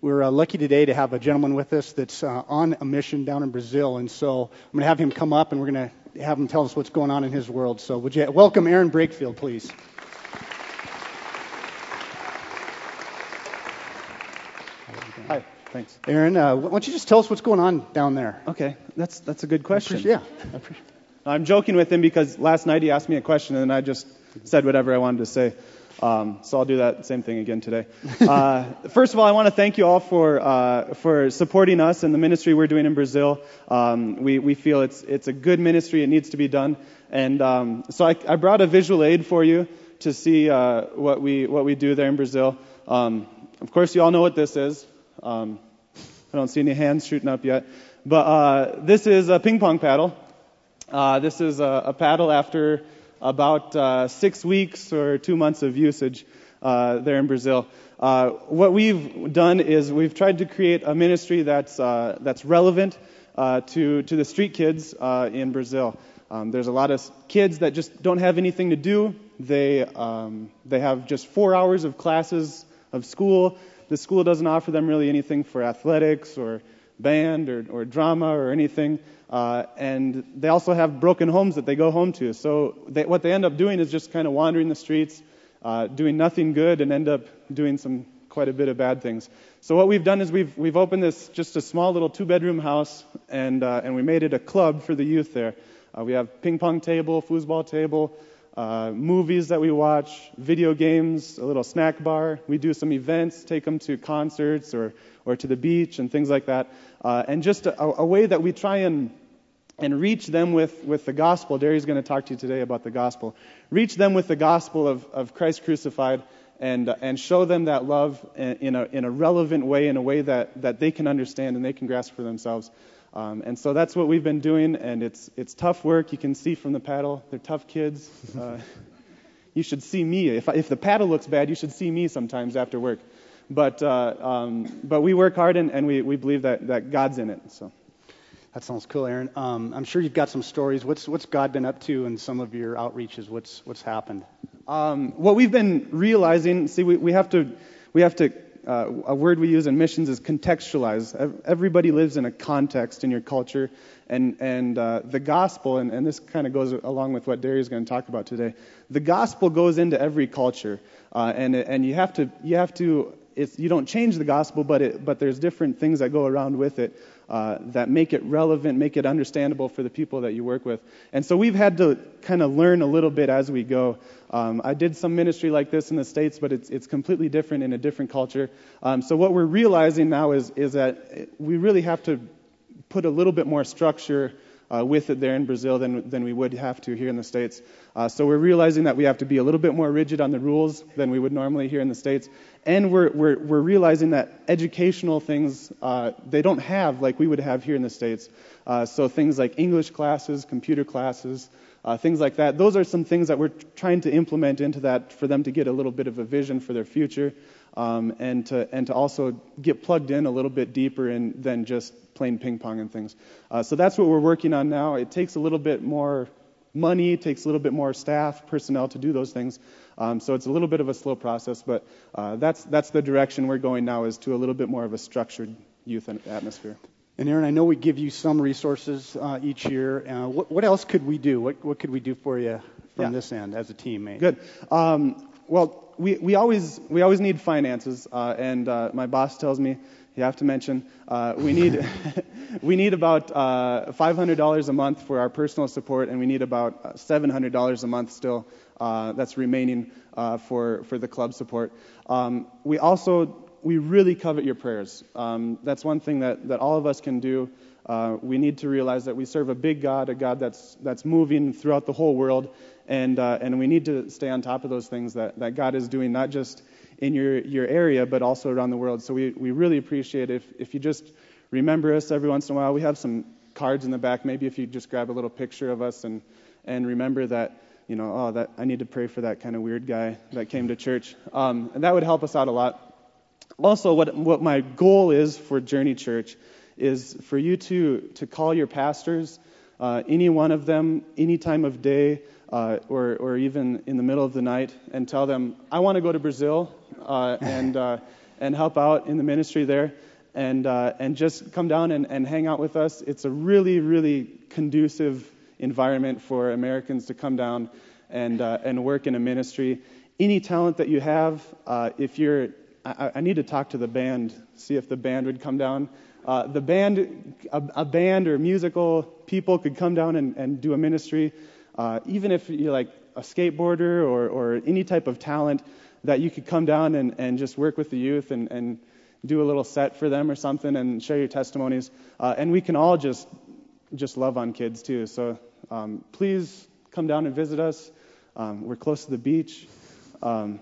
we're uh, lucky today to have a gentleman with us that's uh, on a mission down in Brazil, and so I'm going to have him come up, and we're going to have him tell us what's going on in his world. So, would you welcome Aaron Brakefield, please? Hi, thanks. Aaron, uh, why don't you just tell us what's going on down there? Okay, that's that's a good question. Yeah. I'm joking with him because last night he asked me a question and I just said whatever I wanted to say. Um, so I'll do that same thing again today. Uh, first of all, I want to thank you all for uh, for supporting us and the ministry we're doing in Brazil. Um, we we feel it's it's a good ministry. It needs to be done. And um, so I, I, brought a visual aid for you to see uh, what we what we do there in Brazil. Um, of course, you all know what this is. Um, I don't see any hands shooting up yet, but uh, this is a ping pong paddle. Uh, this is a, a paddle after about uh, six weeks or two months of usage uh, there in Brazil. Uh, what we've done is we've tried to create a ministry that's uh, that's relevant uh, to to the street kids uh, in Brazil. Um, there's a lot of kids that just don't have anything to do. They um, they have just four hours of classes of school. The school doesn't offer them really anything for athletics or band or, or drama or anything. Uh, and they also have broken homes that they go home to. So they, what they end up doing is just kind of wandering the streets, uh, doing nothing good, and end up doing some quite a bit of bad things. So what we've done is we've we've opened this just a small little two-bedroom house, and uh, and we made it a club for the youth there. Uh, we have ping pong table, foosball table. Uh, movies that we watch, video games, a little snack bar. We do some events, take them to concerts or, or to the beach and things like that. Uh, and just a, a, way that we try and and reach them with, with the gospel. Derry's going to talk to you today about the gospel. Reach them with the gospel of, of Christ crucified and, and show them that love in a, in a relevant way, in a way that, that they can understand and they can grasp for themselves. Um, and so that's what we've been doing, and it's, it's tough work. You can see from the paddle, they're tough kids. Uh, you should see me. If, if the paddle looks bad, you should see me sometimes after work. But, uh, um, but we work hard, and, and we, we believe that, that God's in it. So. That sounds cool, Aaron. Um, I'm sure you've got some stories. What's what's God been up to in some of your outreaches? What's what's happened? Um, what we've been realizing. See, we, we have to we have to. Uh, a word we use in missions is contextualize. Everybody lives in a context in your culture, and and uh, the gospel, and, and this kind of goes along with what Derry is going to talk about today. The gospel goes into every culture, uh, and and you have to you have to. It's, you don't change the gospel, but it, but there's different things that go around with it uh, that make it relevant, make it understandable for the people that you work with. And so we've had to kind of learn a little bit as we go. Um, I did some ministry like this in the States, but it's, it's completely different in a different culture. Um, so what we're realizing now is, is that we really have to put a little bit more structure uh, with it there in Brazil than, than we would have to here in the States. Uh, so we're realizing that we have to be a little bit more rigid on the rules than we would normally here in the States. And we're, we're, we're realizing that educational things uh, they don't have like we would have here in the States. Uh, so things like English classes, computer classes, uh, things like that. Those are some things that we're trying to implement into that for them to get a little bit of a vision for their future. Um, and to and to also get plugged in a little bit deeper in than just playing ping pong and things. Uh, so that's what we're working on now. It takes a little bit more money, it takes a little bit more staff, personnel to do those things. Um, so it's a little bit of a slow process, but uh, that's that's the direction we're going now is to a little bit more of a structured youth atmosphere. And Aaron, I know we give you some resources uh, each year. Uh, what, what, else could we do? What, what could we do for you from yeah. this end as a teammate? Good. Um, well, we, we always we always need finances, uh, and uh, my boss tells me you have to mention uh, we need we need about uh, $500 a month for our personal support, and we need about uh, $700 a month still uh, that's remaining for for the club support. Um, we also we really covet your prayers. Um, that's one thing that that all of us can do. We need to realize that we serve a big God, a God that's that's moving throughout the whole world, and and we need to stay on top of those things that that God is doing, not just in your, your area, but also around the world. So we, we really appreciate if, if you just remember us every once in a while. We have some cards in the back. Maybe if you just grab a little picture of us and, and remember that, you know, oh, that I need to pray for that kind of weird guy that came to church. Um, and that would help us out a lot. Also, what, what my goal is for Journey Church is for you to, to call your pastors, uh, any one of them, any time of day, uh, or, or even in the middle of the night and tell them, I want to go to Brazil, uh, and, uh, and help out in the ministry there and, uh, and just come down and, and hang out with us. It's a really, really conducive environment for Americans to come down and, uh, and work in a ministry. Any talent that you have, uh, if you're, I, I, need to talk to the band, see if the band would come down. Uh, the band, a, a, band or musical people could come down and, and do a ministry. Uh, even if you're like a skateboarder or, or any type of talent, that you could come down and, and just work with the youth and, and do a little set for them or something and share your testimonies. Uh, and we can all just just love on kids too. So um, please come down and visit us. Um, we're close to the beach. Um,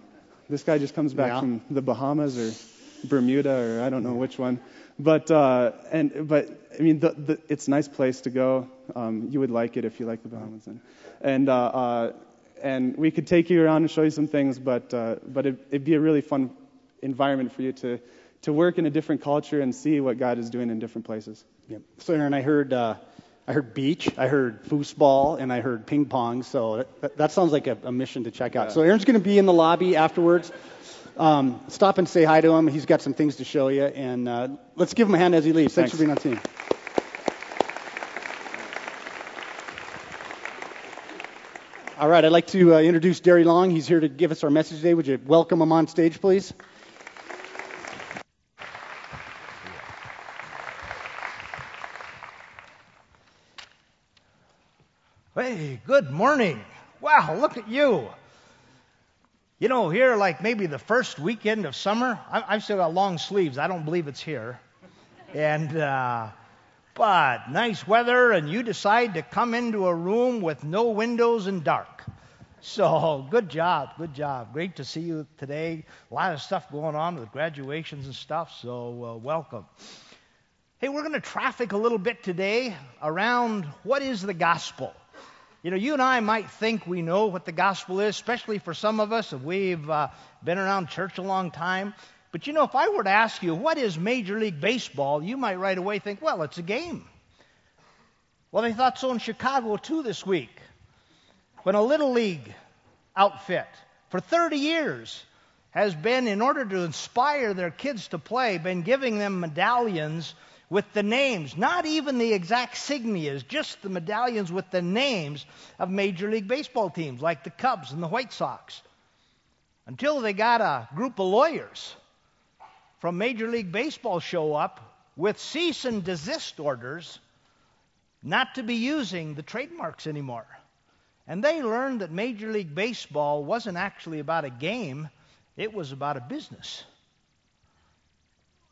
this guy just comes back yeah. from the Bahamas or Bermuda or I don't know which one. But uh, and but I mean the, the, it's a nice place to go. Um, you would like it if you like the Bahamas. And and, uh, uh, and we could take you around and show you some things, but uh, but it, it'd be a really fun environment for you to to work in a different culture and see what God is doing in different places. Yep. So Aaron, I heard uh, I heard beach, I heard foosball, and I heard ping pong. So that, that sounds like a, a, mission to check out. Yeah. So Aaron's going to be in the lobby afterwards. Um, stop and say hi to him. He's got some things to show you, and uh, let's give him a hand as he leaves. Thanks, Thanks for being on the team. All right, I'd like to uh, introduce Derry Long. He's here to give us our message today. Would you welcome him on stage, please? Hey, good morning. Wow, look at you. You know, here, like maybe the first weekend of summer, I've still got long sleeves. I don't believe it's here. And, uh, but nice weather, and you decide to come into a room with no windows and dark. So, good job, good job. Great to see you today. A lot of stuff going on with graduations and stuff, so uh, welcome. Hey, we're going to traffic a little bit today around what is the gospel. You know, you and I might think we know what the gospel is, especially for some of us if we've uh, been around church a long time. But you know, if I were to ask you, what is Major League Baseball, you might right away think, well, it's a game. Well, they thought so in Chicago too this week when a Little League outfit for 30 years has been, in order to inspire their kids to play, been giving them medallions with the names, not even the exact signias, just the medallions with the names of Major League Baseball teams like the Cubs and the White Sox. Until they got a group of lawyers from Major League Baseball show up with cease and desist orders not to be using the trademarks anymore. And they learned that Major League Baseball wasn't actually about a game, it was about a business.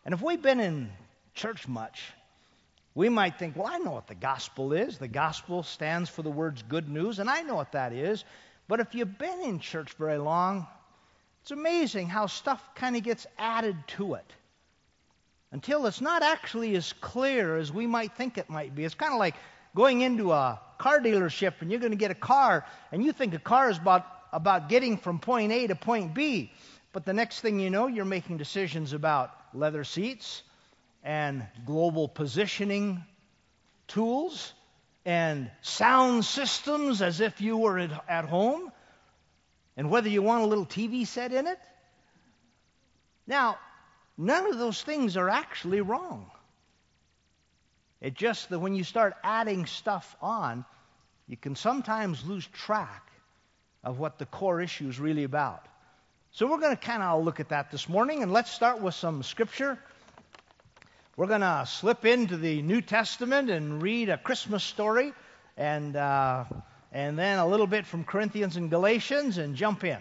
And if we've been in church much, we might think, well, I know what the gospel is. The gospel stands for the words good news, and I know what that is. But if you've been in church very long, it's amazing how stuff kind of gets added to it until it's not actually as clear as we might think it might be. It's kind of like going into a car dealership and you're going to get a car, and you think a car is about, about getting from point A to point B. But the next thing you know, you're making decisions about leather seats, and global positioning tools and sound systems as if you were at, at home, and whether you want a little TV set in it. Now, none of those things are actually wrong. It's just that when you start adding stuff on, you can sometimes lose track of what the core issue is really about. So we're going to kind of look at that this morning, and let's start with some scripture we're going to slip into the New Testament and read a Christmas story and, uh, and then a little bit from Corinthians and Galatians and jump in.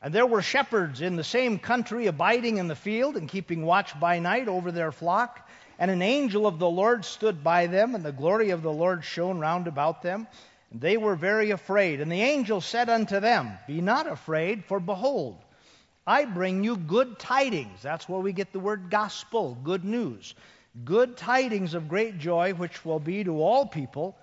And there were shepherds in the same country abiding in the field and keeping watch by night over their flock. And an angel of the Lord stood by them, and the glory of the Lord shone round about them. And they were very afraid. And the angel said unto them, Be not afraid, for behold, I bring you good tidings. That's where we get the word gospel, good news. Good tidings of great joy, which will be to all people.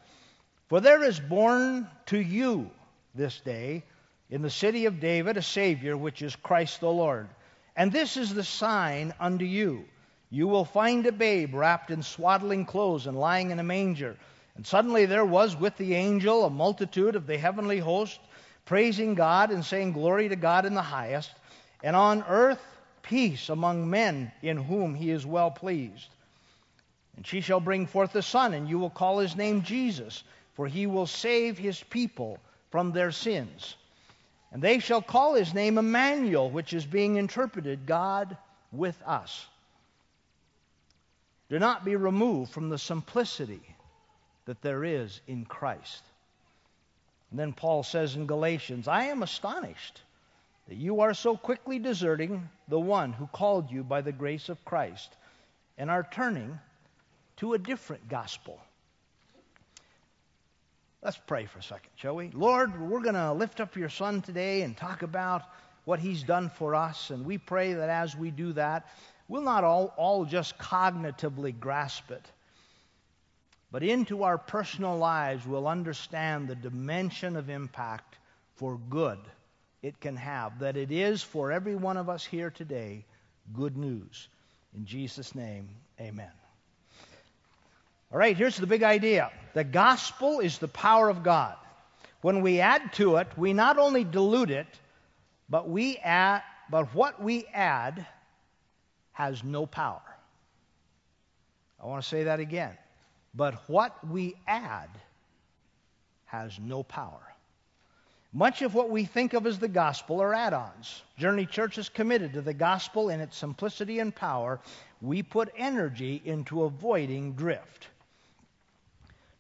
For there is born to you this day in the city of David a Savior, which is Christ the Lord. And this is the sign unto you. You will find a babe wrapped in swaddling clothes and lying in a manger. And suddenly there was with the angel a multitude of the heavenly host, praising God and saying, Glory to God in the highest and on earth peace among men in whom he is well pleased. And she shall bring forth a son, and you will call his name Jesus, for he will save his people from their sins. And they shall call his name Emmanuel, which is being interpreted God with us. Do not be removed from the simplicity that there is in Christ. And then Paul says in Galatians, I am astonished that you are so quickly deserting the one who called you by the grace of Christ and are turning to a different gospel. Let's pray for a second, shall we? Lord, we're going to lift up your son today and talk about what he's done for us. And we pray that as we do that, we'll not all, all just cognitively grasp it, but into our personal lives, we'll understand the dimension of impact for good it can have, that it is for every one of us here today good news. In Jesus' name, amen. All right, here's the big idea the gospel is the power of God. When we add to it, we not only dilute it, but we add, but what we add has no power. I want to say that again. But what we add has no power. Much of what we think of as the gospel are add ons. Journey Church is committed to the gospel in its simplicity and power. We put energy into avoiding drift.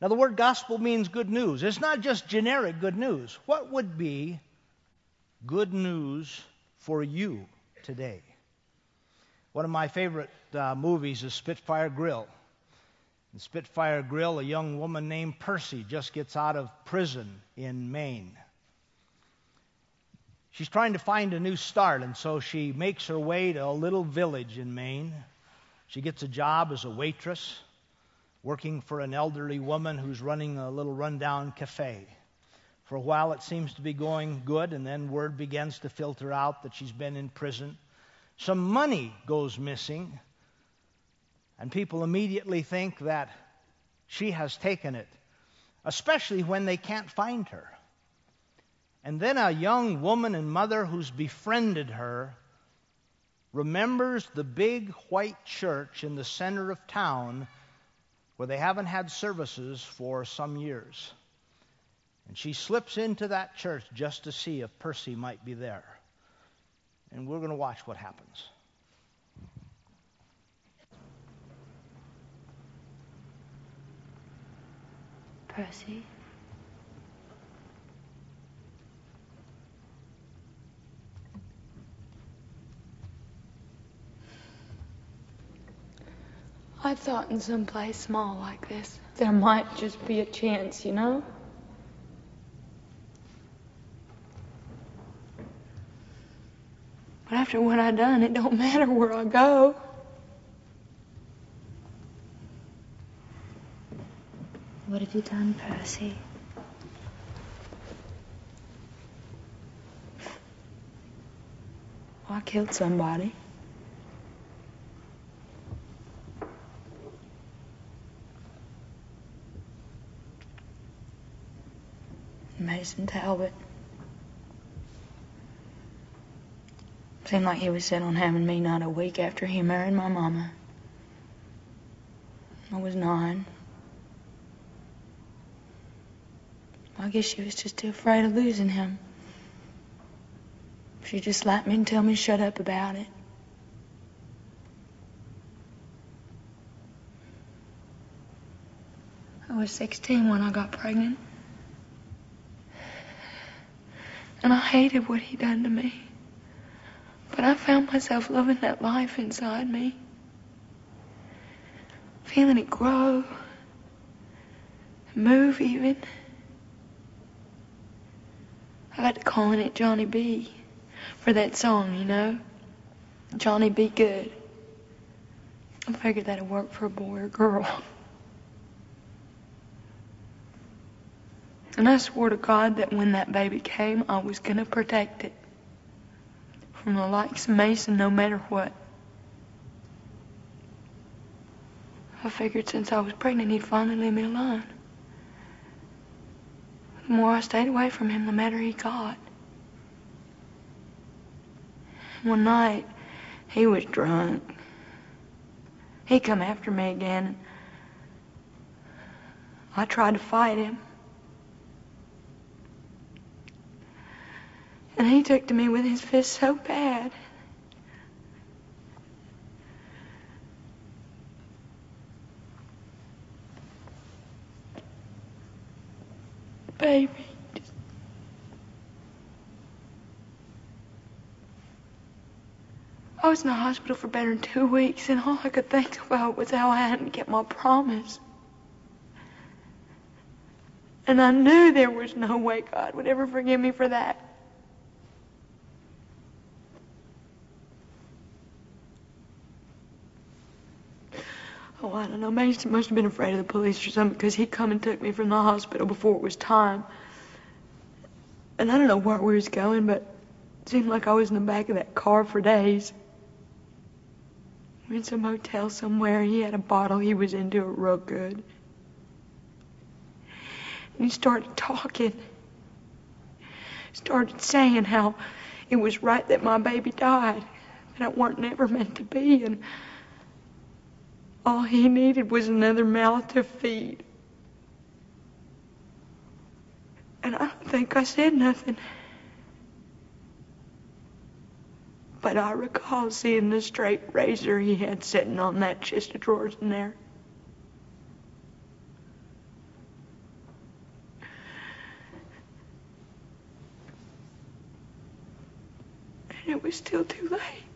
Now, the word gospel means good news. It's not just generic good news. What would be good news for you today? One of my favorite uh, movies is Spitfire Grill. In Spitfire Grill, a young woman named Percy just gets out of prison in Maine. She's trying to find a new start, and so she makes her way to a little village in Maine. She gets a job as a waitress, working for an elderly woman who's running a little rundown cafe. For a while, it seems to be going good, and then word begins to filter out that she's been in prison some money goes missing, and people immediately think that she has taken it, especially when they can't find her. And then a young woman and mother who's befriended her remembers the big white church in the center of town where they haven't had services for some years. And she slips into that church just to see if Percy might be there and we're going to watch what happens. Percy? I thought in some place small like this, there might just be a chance, you know? But after what I done, it don't matter where I go. What have you done, Percy? I killed somebody. Mason Talbot. Seemed like he was set on having me not a week after he married my mama. I was nine. I guess she was just too afraid of losing him. She just slapped me and tell me shut up about it. I was 16 when I got pregnant. And I hated what he done to me. But I found myself loving that life inside me. Feeling it grow, move even. I got to calling it Johnny B for that song, you know? Johnny B. Goode. I figured that'd work for a boy or girl. And I swore to God that when that baby came, I was going to protect it from the likes of Mason no matter what. I figured since I was pregnant, he'd finally leave me alone. The more I stayed away from him, the madder he got. One night, he was drunk. He come after me again. I tried to fight him. And he took to me with his fist so bad. Baby. I was in the hospital for better than two weeks, and all I could think about was how I hadn't kept my promise. And I knew there was no way God would ever forgive me for that. Oh, I don't know. Mason must have been afraid of the police or something because he come and took me from the hospital before it was time. And I don't know where we was going, but it seemed like I was in the back of that car for days. We in some hotel somewhere. He had a bottle he was into it real good. And he started talking. Started saying how it was right that my baby died. That it weren't never meant to be. And all he needed was another mouth to feed. And I don't think I said nothing. But I recall seeing the straight razor he had sitting on that chest of drawers in there. And it was still too late.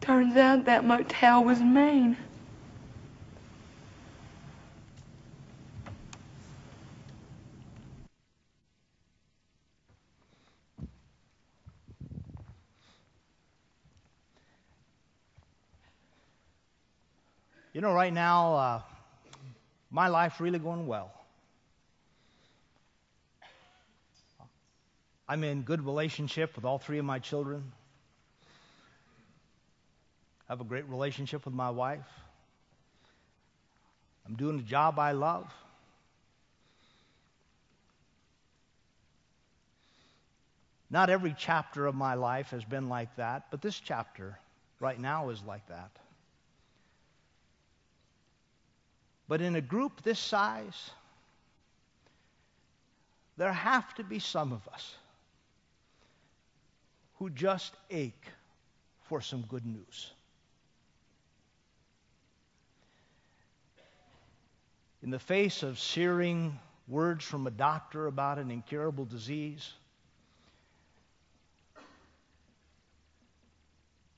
Turns out that motel was Maine. You know, right now, uh, my life's really going well. I'm in good relationship with all three of my children. I have a great relationship with my wife. I'm doing a job I love. Not every chapter of my life has been like that, but this chapter right now is like that. But in a group this size, there have to be some of us who just ache for some good news. In the face of searing words from a doctor about an incurable disease,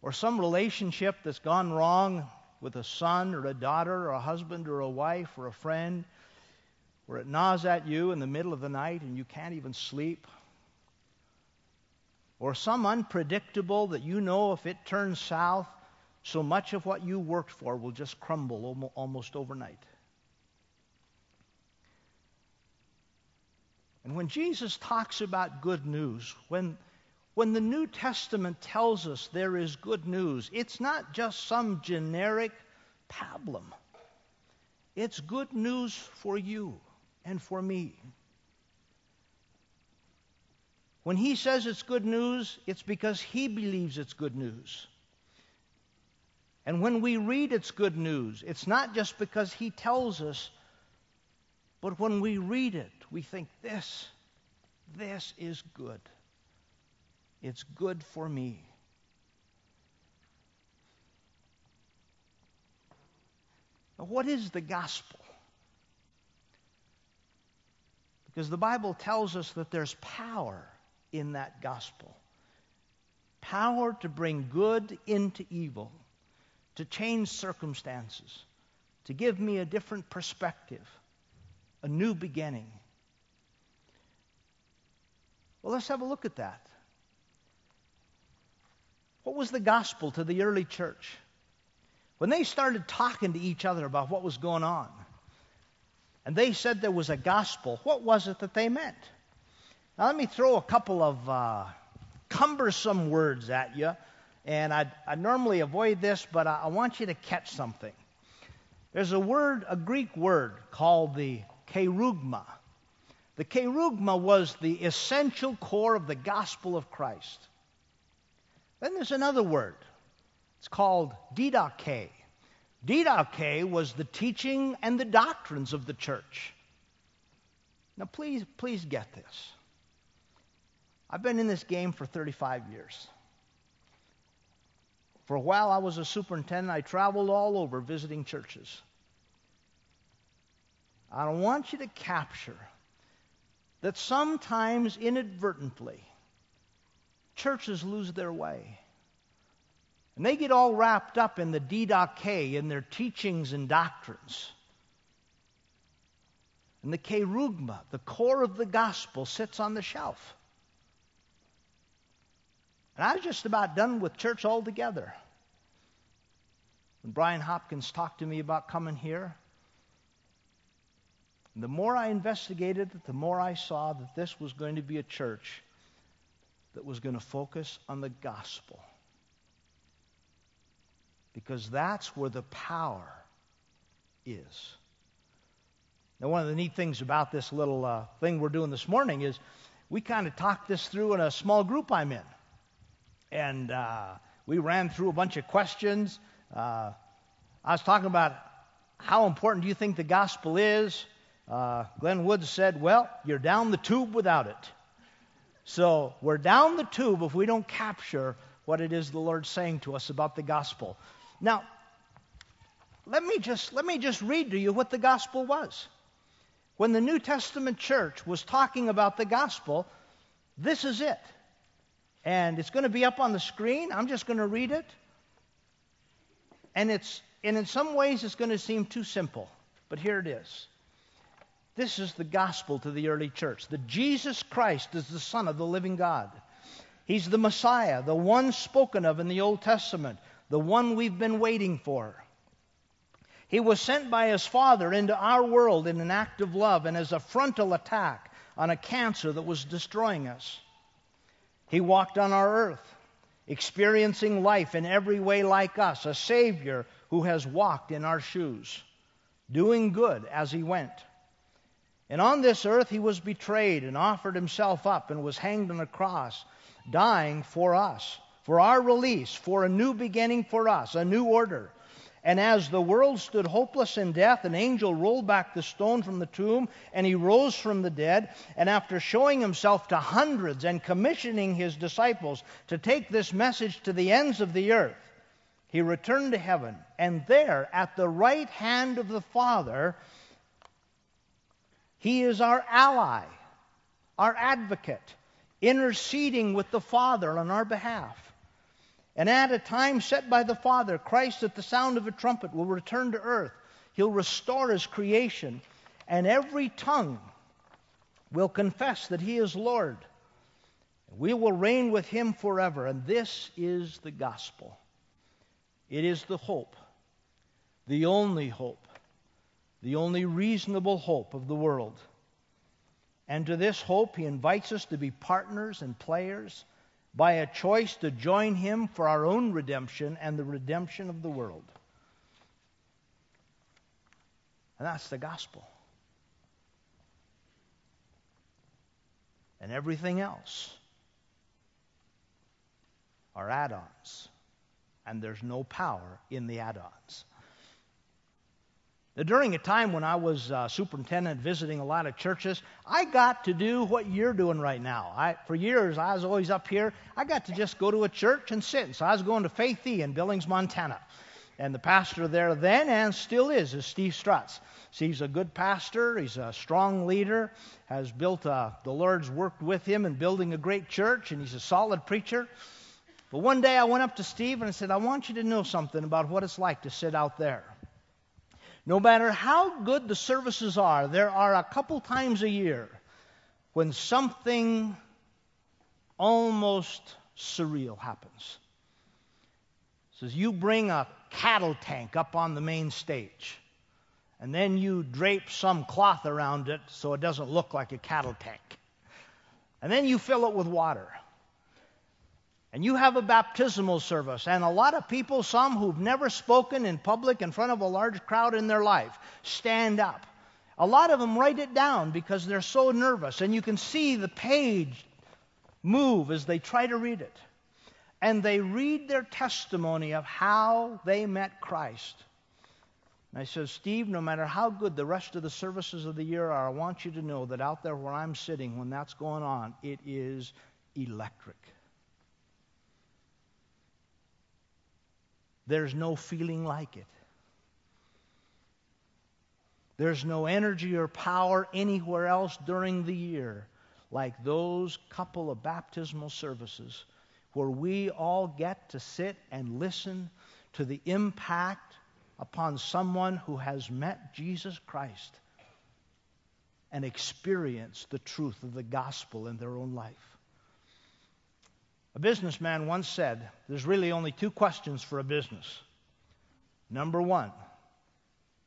or some relationship that's gone wrong with a son or a daughter or a husband or a wife or a friend, where it gnaws at you in the middle of the night and you can't even sleep, or some unpredictable that you know if it turns south, so much of what you worked for will just crumble almost overnight. And when Jesus talks about good news, when when the New Testament tells us there is good news, it's not just some generic pablum. It's good news for you and for me. When he says it's good news, it's because he believes it's good news. And when we read it's good news, it's not just because he tells us, but when we read it, we think this, this is good. It's good for me. Now, what is the gospel? Because the Bible tells us that there's power in that gospel power to bring good into evil, to change circumstances, to give me a different perspective, a new beginning. Well, let's have a look at that. What was the gospel to the early church? When they started talking to each other about what was going on, and they said there was a gospel, what was it that they meant? Now, let me throw a couple of uh, cumbersome words at you, and I, normally avoid this, but I, I want you to catch something. There's a word, a Greek word called the kerugma. The kerugma was the essential core of the gospel of Christ. Then there's another word. It's called didache. Didache was the teaching and the doctrines of the church. Now, please, please get this. I've been in this game for 35 years. For a while, I was a superintendent. I traveled all over visiting churches. I want you to capture that sometimes inadvertently churches lose their way. And they get all wrapped up in the didache, in their teachings and doctrines. And the kerugma, the core of the gospel, sits on the shelf. And I was just about done with church altogether. When Brian Hopkins talked to me about coming here, the more I investigated it, the more I saw that this was going to be a church that was going to focus on the gospel because that's where the power is. Now, one of the neat things about this little uh, thing we're doing this morning is we kind of talked this through in a small group I'm in. And uh, we ran through a bunch of questions. Uh, I was talking about how important do you think the gospel is? Uh, Glenn Woods said, Well, you're down the tube without it. So we're down the tube if we don't capture what it is the Lord's saying to us about the gospel. Now, let me just let me just read to you what the gospel was. When the New Testament church was talking about the gospel, this is it. And it's going to be up on the screen. I'm just going to read it. And it's and in some ways it's going to seem too simple, but here it is. This is the gospel to the early church. That Jesus Christ is the Son of the living God. He's the Messiah, the one spoken of in the Old Testament, the one we've been waiting for. He was sent by his Father into our world in an act of love and as a frontal attack on a cancer that was destroying us. He walked on our earth, experiencing life in every way like us, a Savior who has walked in our shoes, doing good as he went. And on this earth he was betrayed and offered himself up and was hanged on a cross, dying for us for our release, for a new beginning for us, a new order. And as the world stood hopeless in death, an angel rolled back the stone from the tomb, and he rose from the dead. And after showing himself to hundreds and commissioning his disciples to take this message to the ends of the earth, he returned to heaven. And there, at the right hand of the Father, he is our ally, our advocate, interceding with the Father on our behalf. And at a time set by the Father, Christ, at the sound of a trumpet, will return to earth. He'll restore his creation, and every tongue will confess that he is Lord. We will reign with him forever. And this is the gospel. It is the hope, the only hope, the only reasonable hope of the world. And to this hope, he invites us to be partners and players by a choice to join him for our own redemption and the redemption of the world. And that's the gospel. And everything else are add ons. And there's no power in the add ons. During a time when I was uh, superintendent visiting a lot of churches, I got to do what you're doing right now. I, for years, I was always up here. I got to just go to a church and sit. So I was going to Faith E in Billings, Montana. And the pastor there then and still is is Steve Strutz. Steve's a good pastor. He's a strong leader. Has built a, the Lord's worked with him in building a great church, and he's a solid preacher. But one day I went up to Steve and I said, I want you to know something about what it's like to sit out there. No matter how good the services are, there are a couple times a year when something almost surreal happens. It says you bring a cattle tank up on the main stage, and then you drape some cloth around it so it doesn't look like a cattle tank. And then you fill it with water and you have a baptismal service, and a lot of people, some who've never spoken in public in front of a large crowd in their life, stand up. A lot of them write it down because they're so nervous, and you can see the page move as they try to read it. And they read their testimony of how they met Christ. And I said, Steve, no matter how good the rest of the services of the year are, I want you to know that out there where I'm sitting, when that's going on, it is electric. There's no feeling like it. There's no energy or power anywhere else during the year like those couple of baptismal services where we all get to sit and listen to the impact upon someone who has met Jesus Christ and experienced the truth of the gospel in their own life. A businessman once said there's really only two questions for a business. Number one,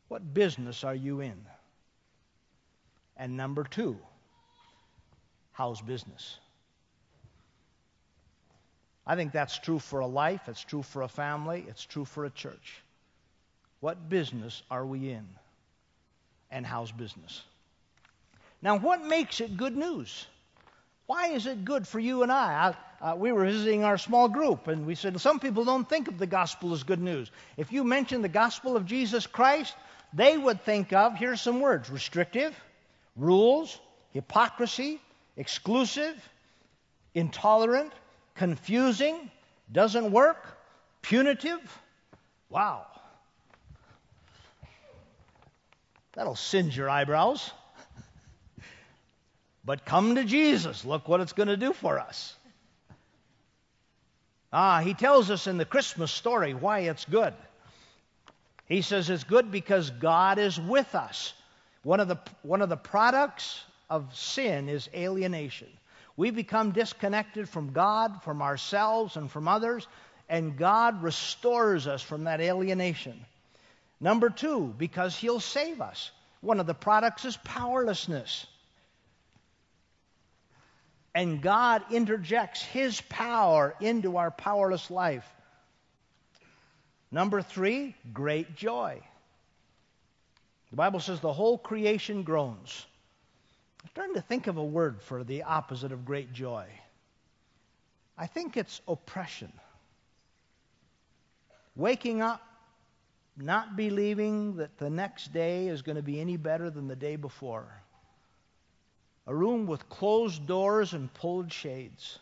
what business are you in? And number two, how's business? I think that's true for a life, it's true for a family, it's true for a church. What business are we in? And how's business? Now, what makes it good news? Why is it good for you and I? I uh, we were visiting our small group, and we said some people don't think of the gospel as good news. If you mention the gospel of Jesus Christ, they would think of here's some words restrictive, rules, hypocrisy, exclusive, intolerant, confusing, doesn't work, punitive. Wow. That'll singe your eyebrows. But come to Jesus. Look what it's going to do for us. Ah, he tells us in the Christmas story why it's good. He says it's good because God is with us. One of the, one of the products of sin is alienation. We become disconnected from God, from ourselves, and from others, and God restores us from that alienation. Number two, because He'll save us. One of the products is powerlessness. And God interjects His power into our powerless life. Number three, great joy. The Bible says the whole creation groans. I'm starting to think of a word for the opposite of great joy. I think it's oppression. Waking up not believing that the next day is going to be any better than the day before. A room with closed doors and pulled shades.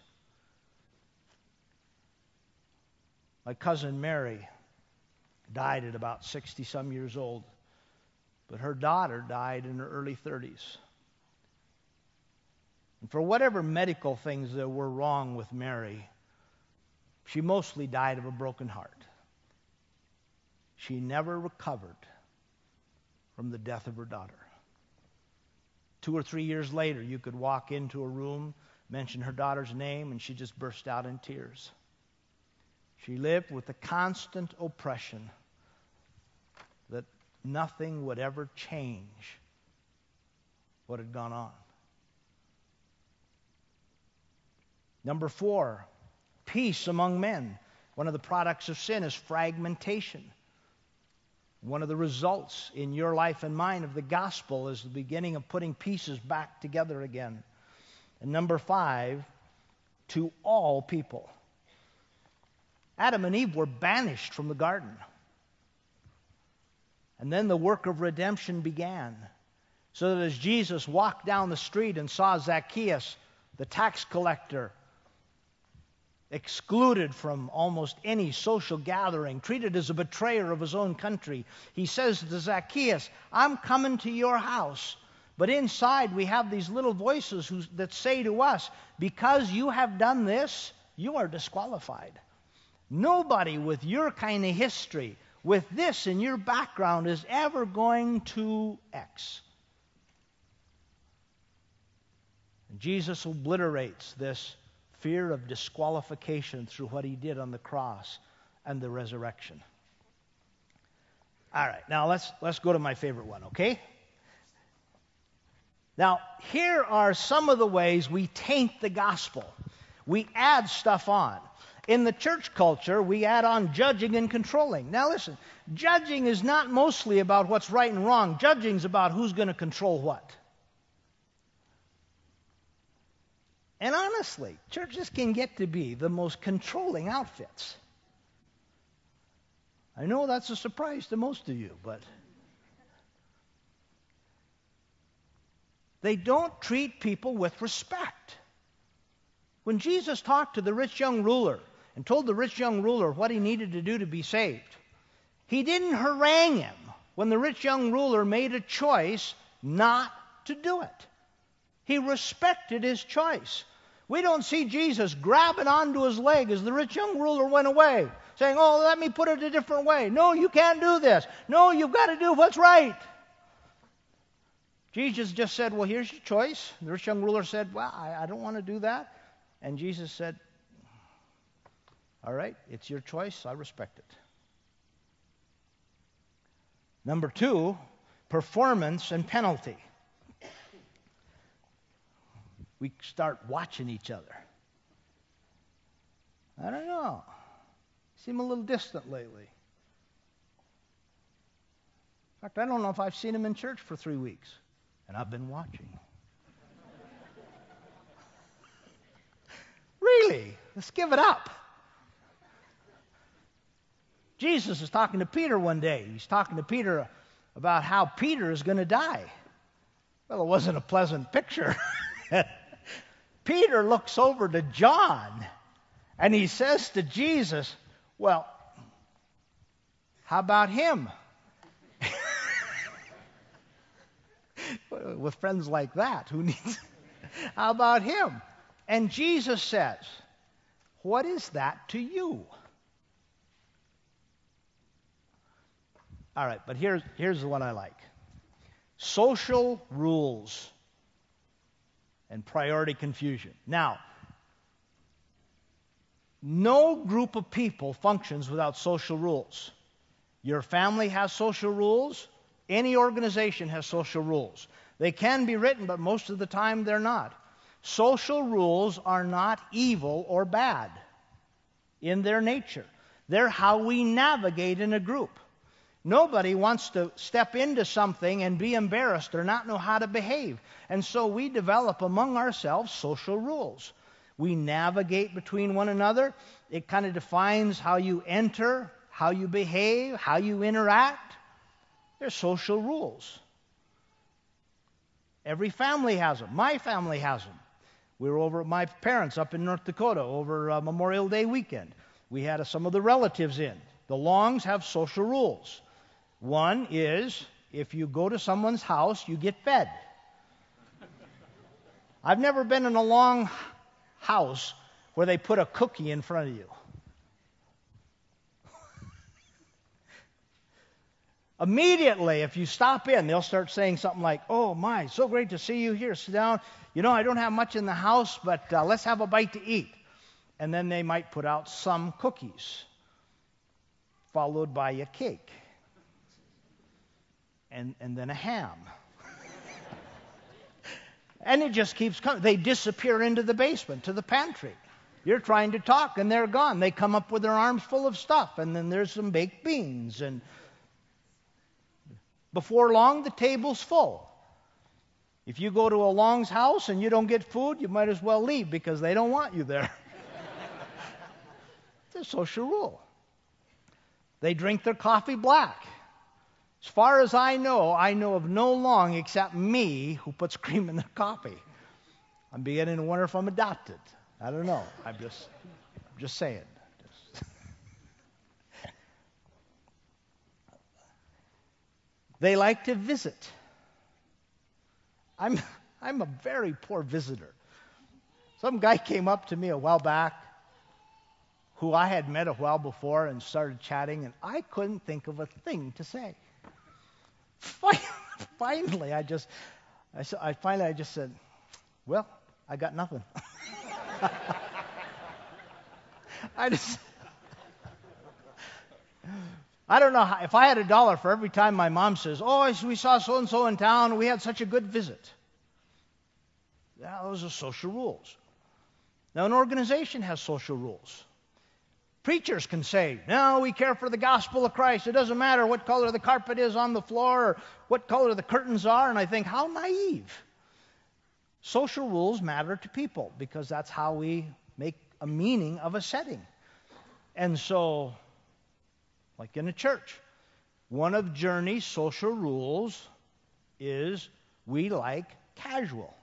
My cousin Mary died at about 60 some years old, but her daughter died in her early 30s. And for whatever medical things that were wrong with Mary, she mostly died of a broken heart. She never recovered from the death of her daughter. Two or three years later, you could walk into a room, mention her daughter's name, and she just burst out in tears. She lived with the constant oppression that nothing would ever change what had gone on. Number four, peace among men. One of the products of sin is fragmentation. One of the results in your life and mine of the gospel is the beginning of putting pieces back together again. And number five, to all people. Adam and Eve were banished from the garden. And then the work of redemption began. So that as Jesus walked down the street and saw Zacchaeus, the tax collector, excluded from almost any social gathering, treated as a betrayer of his own country. He says to Zacchaeus, I'm coming to your house. But inside, we have these little voices who, that say to us, Because you have done this, you are disqualified. Nobody with your kind of history, with this in your background, is ever going to X. Jesus obliterates this fear of disqualification through what he did on the cross and the resurrection. All right, now let's, let's go to my favorite one, okay? Now, here are some of the ways we taint the gospel. We add stuff on. In the church culture, we add on judging and controlling. Now, listen, judging is not mostly about what's right and wrong, judging is about who's going to control what. And honestly, churches can get to be the most controlling outfits. I know that's a surprise to most of you, but they don't treat people with respect. When Jesus talked to the rich young ruler and told the rich young ruler what he needed to do to be saved, he didn't harangue him when the rich young ruler made a choice not to do it. He respected his choice. We don't see Jesus grabbing onto his leg as the rich young ruler went away, saying, Oh, let me put it a different way. No, you can't do this. No, you've got to do what's right. Jesus just said, Well, here's your choice. The rich young ruler said, Well, I, I don't want to do that. And Jesus said, All right, it's your choice. I respect it. Number two, performance and penalty. We start watching each other. I don't know. Seem a little distant lately. In fact, I don't know if I've seen him in church for three weeks, and I've been watching. really? Let's give it up. Jesus is talking to Peter one day. He's talking to Peter about how Peter is going to die. Well, it wasn't a pleasant picture. Peter looks over to John and he says to Jesus, Well, how about him? With friends like that, who needs. how about him? And Jesus says, What is that to you? All right, but here's, here's the one I like social rules and priority confusion. Now, no group of people functions without social rules. Your family has social rules. Any organization has social rules. They can be written, but most of the time they're not. Social rules are not evil or bad in their nature. They're how we navigate in a group. Nobody wants to step into something and be embarrassed or not know how to behave. And so we develop among ourselves social rules. We navigate between one another. It kind of defines how you enter, how you behave, how you interact. They're social rules. Every family has them. My family has them. We were over at my parents up in North Dakota over uh, Memorial Day weekend. We had some of the relatives in. The Longs have social rules. One is if you go to someone's house, you get fed. I've never been in a Long house where they put a cookie in front of you. Immediately, if you stop in, they'll start saying something like, Oh, my, so great to see you here. Sit down. You know, I don't have much in the house, but uh, let's have a bite to eat. And then they might put out some cookies, followed by a cake and, and then a ham. and it just keeps coming. They disappear into the basement, to the pantry. You're trying to talk, and they're gone. They come up with their arms full of stuff, and then there's some baked beans. And before long, the table's full. If you go to a Long's house and you don't get food, you might as well leave because they don't want you there. it's a social rule. They drink their coffee black. As far as I know, I know of no Long except me who puts cream in their coffee. I'm beginning to wonder if I'm adopted. I don't know. I'm just, I'm just saying. They like to visit. I'm, I'm a very poor visitor. Some guy came up to me a while back who I had met a while before and started chatting, and I couldn't think of a thing to say. finally, I just, I, I finally, I just said, well, I got nothing. I just, I don't know how, if I had a dollar for every time my mom says, "Oh, we saw so and so in town. We had such a good visit." Yeah, those are social rules. Now, an organization has social rules. Preachers can say, No, we care for the gospel of Christ. It doesn't matter what color the carpet is on the floor or what color the curtains are. And I think, How naive. Social rules matter to people because that's how we make a meaning of a setting. And so, like in a church, one of Journey's social rules is we like casual.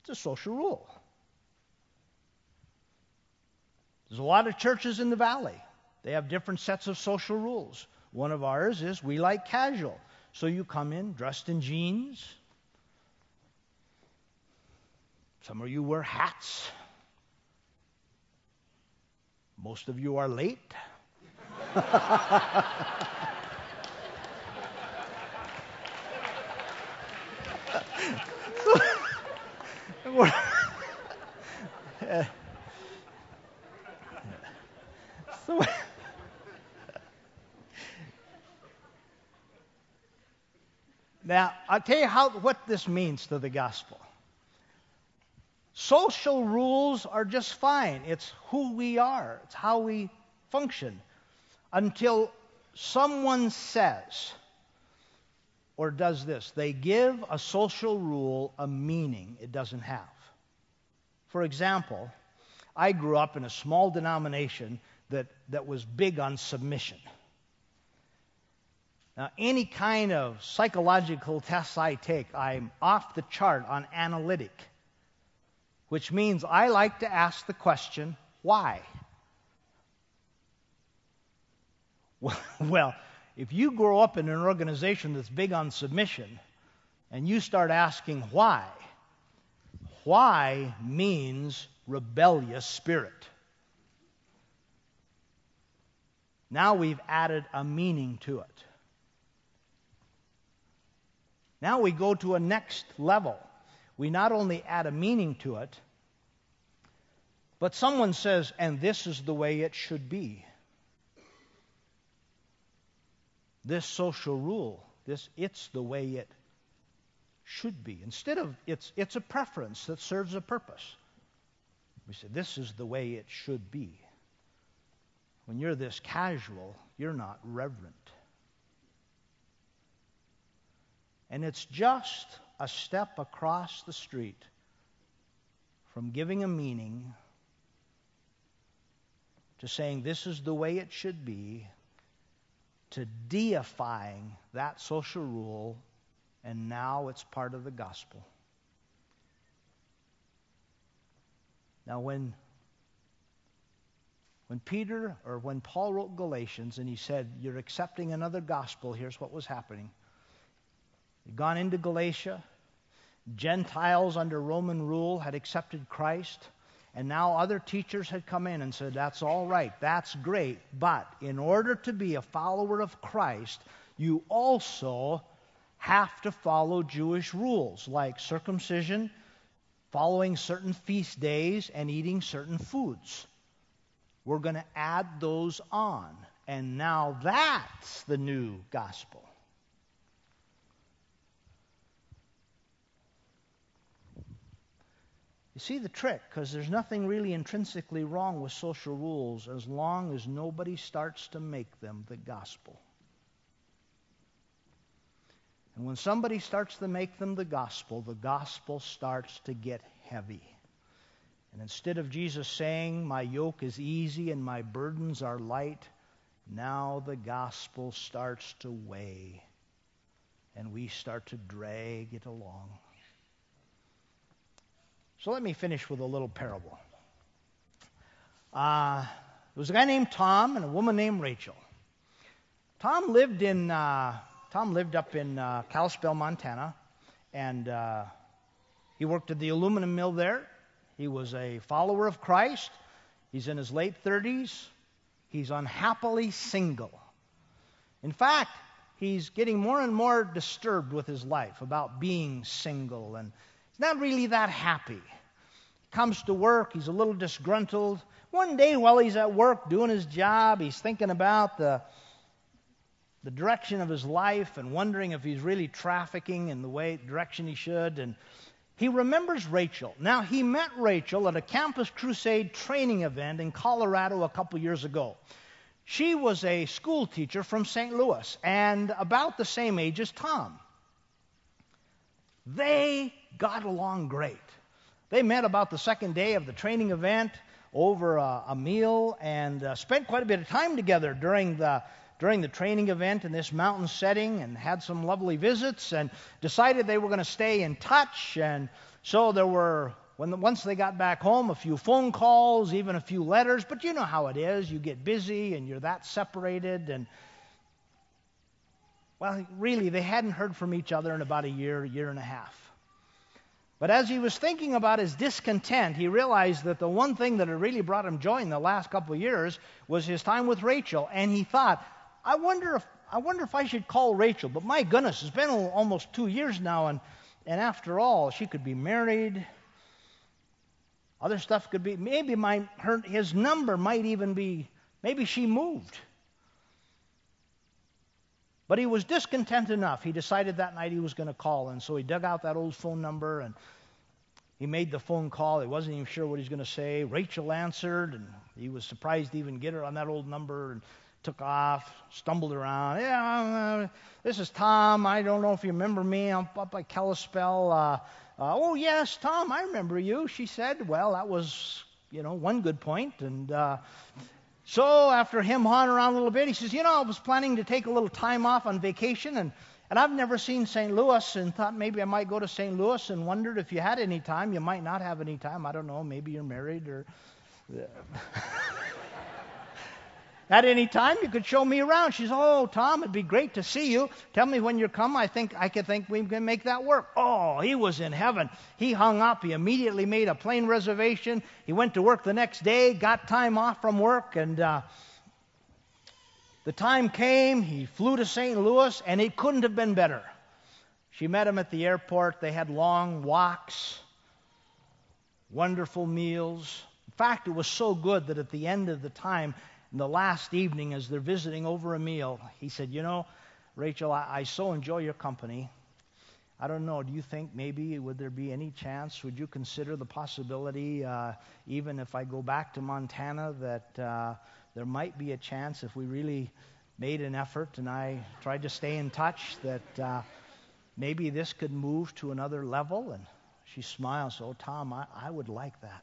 It's a social rule. There's a lot of churches in the valley. They have different sets of social rules. One of ours is we like casual. So you come in dressed in jeans. Some of you wear hats. Most of you are late. now, I'll tell you how, what this means to the gospel. Social rules are just fine. It's who we are, it's how we function. Until someone says or does this they give a social rule a meaning it doesn't have. For example, I grew up in a small denomination that, that was big on submission. Now, any kind of psychological tests I take, I'm off the chart on analytic which means I like to ask the question, why? Well, if you grow up in an organization that's big on submission and you start asking why, why means rebellious spirit. Now we've added a meaning to it. Now we go to a next level we not only add a meaning to it, but someone says, and this is the way it should be. This social rule, this it's the way it should be. Instead of it's it's a preference that serves a purpose. We say this is the way it should be. When you're this casual, you're not reverent. And it's just a step across the street from giving a meaning to saying this is the way it should be to deifying that social rule, and now it's part of the gospel. Now, when, when Peter or when Paul wrote Galatians and he said, You're accepting another gospel, here's what was happening. He'd gone into Galatia, Gentiles under Roman rule had accepted Christ, and now other teachers had come in and said, That's all right, that's great, but in order to be a follower of Christ, you also have to follow Jewish rules like circumcision, following certain feast days, and eating certain foods. We're going to add those on. And now that's the new gospel. You see the trick, because there's nothing really intrinsically wrong with social rules as long as nobody starts to make them the gospel. And when somebody starts to make them the gospel, the gospel starts to get heavy. And instead of Jesus saying, My yoke is easy and my burdens are light, now the gospel starts to weigh. And we start to drag it along. So let me finish with a little parable. Uh, there was a guy named Tom and a woman named Rachel. Tom lived in uh, Tom lived up in uh, Kalispell, Montana, and uh, he worked at the aluminum mill there. He was a follower of Christ. He's in his late 30s. He's unhappily single. In fact, he's getting more and more disturbed with his life about being single and He's not really that happy. He comes to work, he's a little disgruntled. One day while he's at work doing his job, he's thinking about the, the direction of his life and wondering if he's really trafficking in the way direction he should. And he remembers Rachel. Now, he met Rachel at a Campus Crusade training event in Colorado a couple years ago. She was a school teacher from St. Louis and about the same age as Tom. They got along great. They met about the second day of the training event over a, a meal and uh, spent quite a bit of time together during the during the training event in this mountain setting and had some lovely visits and decided they were going to stay in touch. And so there were when once they got back home a few phone calls even a few letters. But you know how it is. You get busy and you're that separated. And well really they hadn't heard from each other in about a year year and a half. But as he was thinking about his discontent, he realized that the one thing that had really brought him joy in the last couple of years was his time with Rachel. And he thought, I wonder if I wonder if I should call Rachel. But my goodness, it's been almost two years now, and and after all, she could be married. Other stuff could be maybe my her his number might even be maybe she moved. But he was discontent enough. He decided that night he was going to call. And so he dug out that old phone number and he made the phone call. He wasn't even sure what he was going to say. Rachel answered, and he was surprised to even get her on that old number and took off, stumbled around. Yeah, uh, this is Tom. I don't know if you remember me. I'm up by Kalispell. Uh, uh, oh, yes, Tom, I remember you. She said, well, that was, you know, one good point. And uh, so after him hawing around a little bit, he says, You know, I was planning to take a little time off on vacation, and, and I've never seen St. Louis, and thought maybe I might go to St. Louis and wondered if you had any time. You might not have any time. I don't know. Maybe you're married or. At any time, you could show me around. She says, "Oh, Tom, it'd be great to see you. Tell me when you're come. I think I could think we can make that work." Oh, he was in heaven. He hung up. He immediately made a plane reservation. He went to work the next day, got time off from work, and uh, the time came. He flew to St. Louis, and it couldn't have been better. She met him at the airport. They had long walks, wonderful meals. In fact, it was so good that at the end of the time, and the last evening, as they're visiting over a meal, he said, You know, Rachel, I, I so enjoy your company. I don't know, do you think maybe would there be any chance? Would you consider the possibility, uh, even if I go back to Montana, that uh, there might be a chance if we really made an effort and I tried to stay in touch that uh, maybe this could move to another level? And she smiles, Oh, Tom, I, I would like that.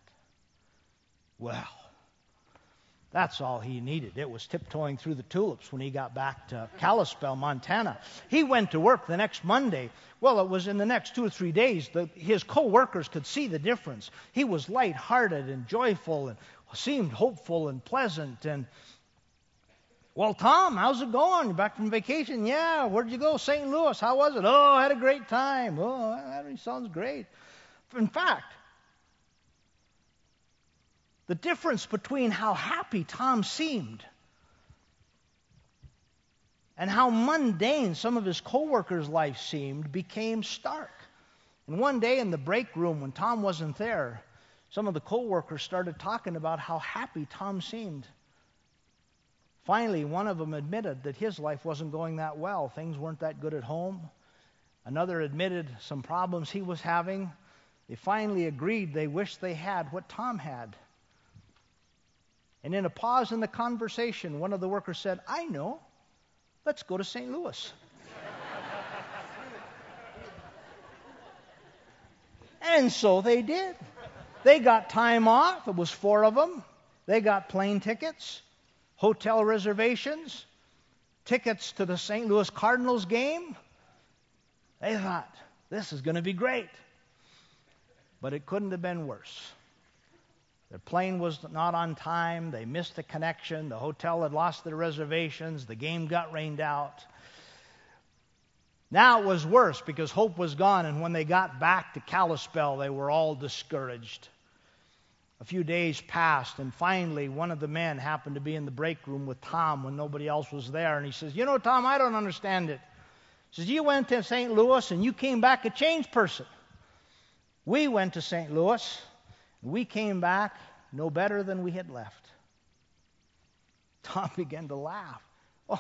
Well, that's all he needed. It was tiptoeing through the tulips when he got back to Kalispell, Montana. He went to work the next Monday. Well, it was in the next two or three days. that his co-workers could see the difference. He was light-hearted and joyful and seemed hopeful and pleasant. And well, Tom, how's it going? You back from vacation? Yeah. Where'd you go? St. Louis. How was it? Oh, I had a great time. Oh, that sounds great. In fact, the difference between how happy Tom seemed and how mundane some of his coworkers' life seemed became stark. And one day in the break room when Tom wasn't there, some of the coworkers started talking about how happy Tom seemed. Finally, one of them admitted that his life wasn't going that well. Things weren't that good at home. Another admitted some problems he was having. They finally agreed they wished they had what Tom had. And in a pause in the conversation, one of the workers said, I know. Let's go to St. Louis. and so they did. They got time off. It was four of them. They got plane tickets, hotel reservations, tickets to the St. Louis Cardinals game. They thought, this is going to be great. But it couldn't have been worse. Their plane was not on time. They missed the connection. The hotel had lost their reservations. The game got rained out. Now it was worse because hope was gone, and when they got back to Kalispell, they were all discouraged. A few days passed, and finally, one of the men happened to be in the break room with Tom when nobody else was there, and he says, You know, Tom, I don't understand it. He says, You went to St. Louis and you came back a changed person. We went to St. Louis we came back no better than we had left. Tom began to laugh.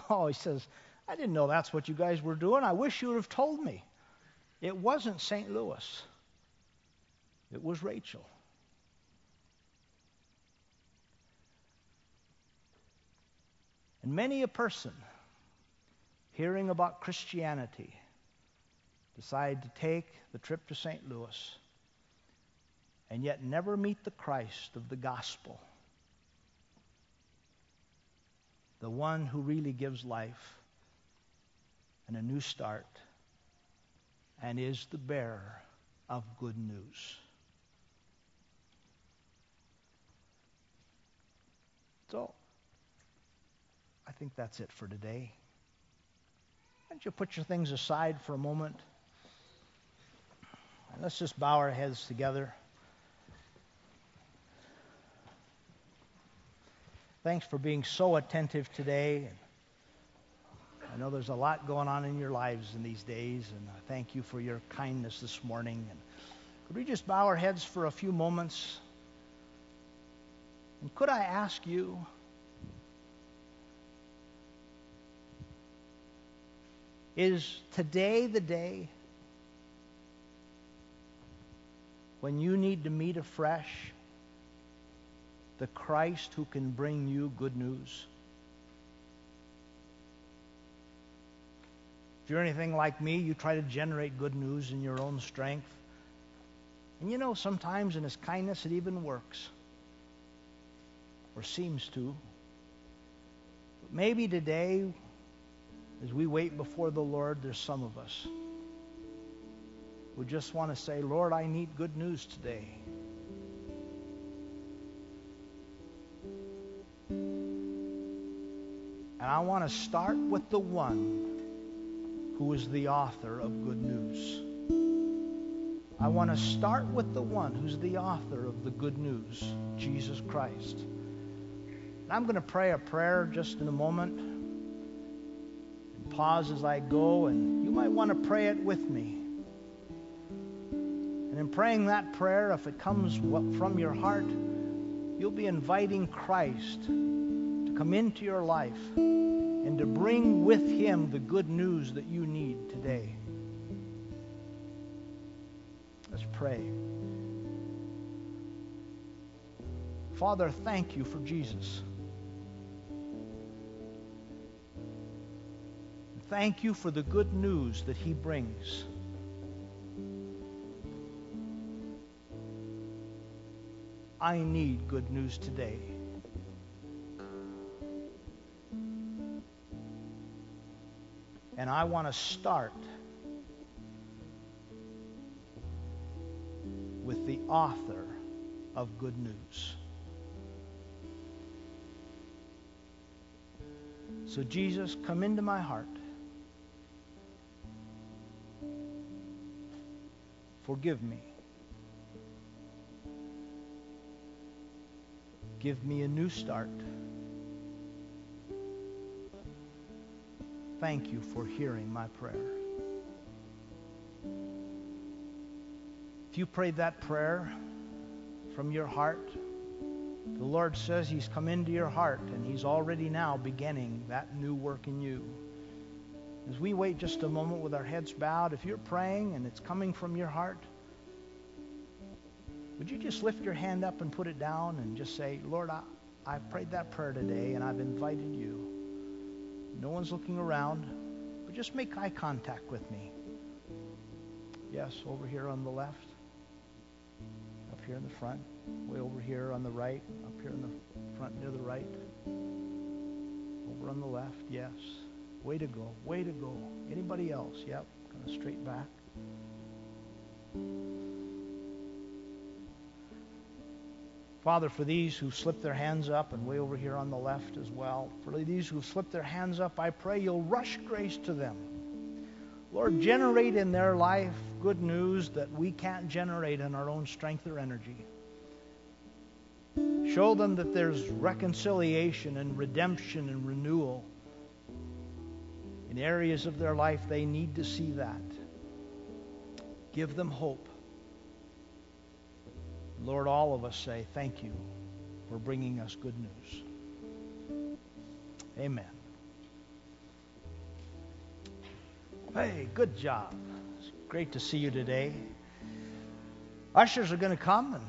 Oh, he says, I didn't know that's what you guys were doing. I wish you would have told me. It wasn't St. Louis. It was Rachel. And many a person hearing about Christianity decide to take the trip to St. Louis and yet never meet the Christ of the gospel, the one who really gives life and a new start and is the bearer of good news. So, I think that's it for today. Why don't you put your things aside for a moment? And let's just bow our heads together. Thanks for being so attentive today. I know there's a lot going on in your lives in these days, and I thank you for your kindness this morning. And could we just bow our heads for a few moments? And could I ask you, is today the day when you need to meet afresh the Christ who can bring you good news? If you're anything like me, you try to generate good news in your own strength. And you know, sometimes in His kindness, it even works, or seems to. But maybe today, as we wait before the Lord, there's some of us who just want to say, Lord, I need good news today. And I want to start with the one who is the author of good news. I want to start with the one who's the author of the good news, Jesus Christ. And I'm going to pray a prayer just in a moment. And pause as I go, and you might want to pray it with me. And in praying that prayer, if it comes from your heart, you'll be inviting Christ come into your life and to bring with him the good news that you need today. Let's pray. Father, thank you for Jesus. Thank you for the good news that he brings. I need good news today. And I want to start with the author of good news. So, Jesus, come into my heart. Forgive me. Give me a new start. Thank you for hearing my prayer. If you prayed that prayer from your heart, the Lord says He's come into your heart and He's already now beginning that new work in you. As we wait just a moment with our heads bowed, if you're praying and it's coming from your heart, would you just lift your hand up and put it down and just say, Lord, I, I've prayed that prayer today and I've invited you. No one's looking around, but just make eye contact with me. Yes, over here on the left, up here in the front, way over here on the right, up here in the front near the right, over on the left, yes. Way to go, way to go. Anybody else? Yep, kind of straight back. Father, for these who slipped their hands up and way over here on the left as well, for these who slipped their hands up, I pray you'll rush grace to them. Lord, generate in their life good news that we can't generate in our own strength or energy. Show them that there's reconciliation and redemption and renewal. In areas of their life, they need to see that. Give them hope. Lord, all of us say thank you for bringing us good news. Amen. Hey, good job. It's great to see you today. Ushers are going to come and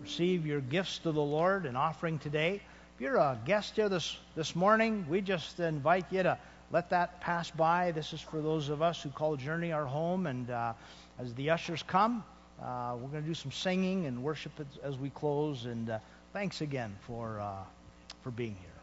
receive your gifts to the Lord and offering today. If you're a guest here this, this morning, we just invite you to let that pass by. This is for those of us who call Journey our home. And uh, as the ushers come, uh, we're going to do some singing and worship as, as we close. And uh, thanks again for, uh, for being here.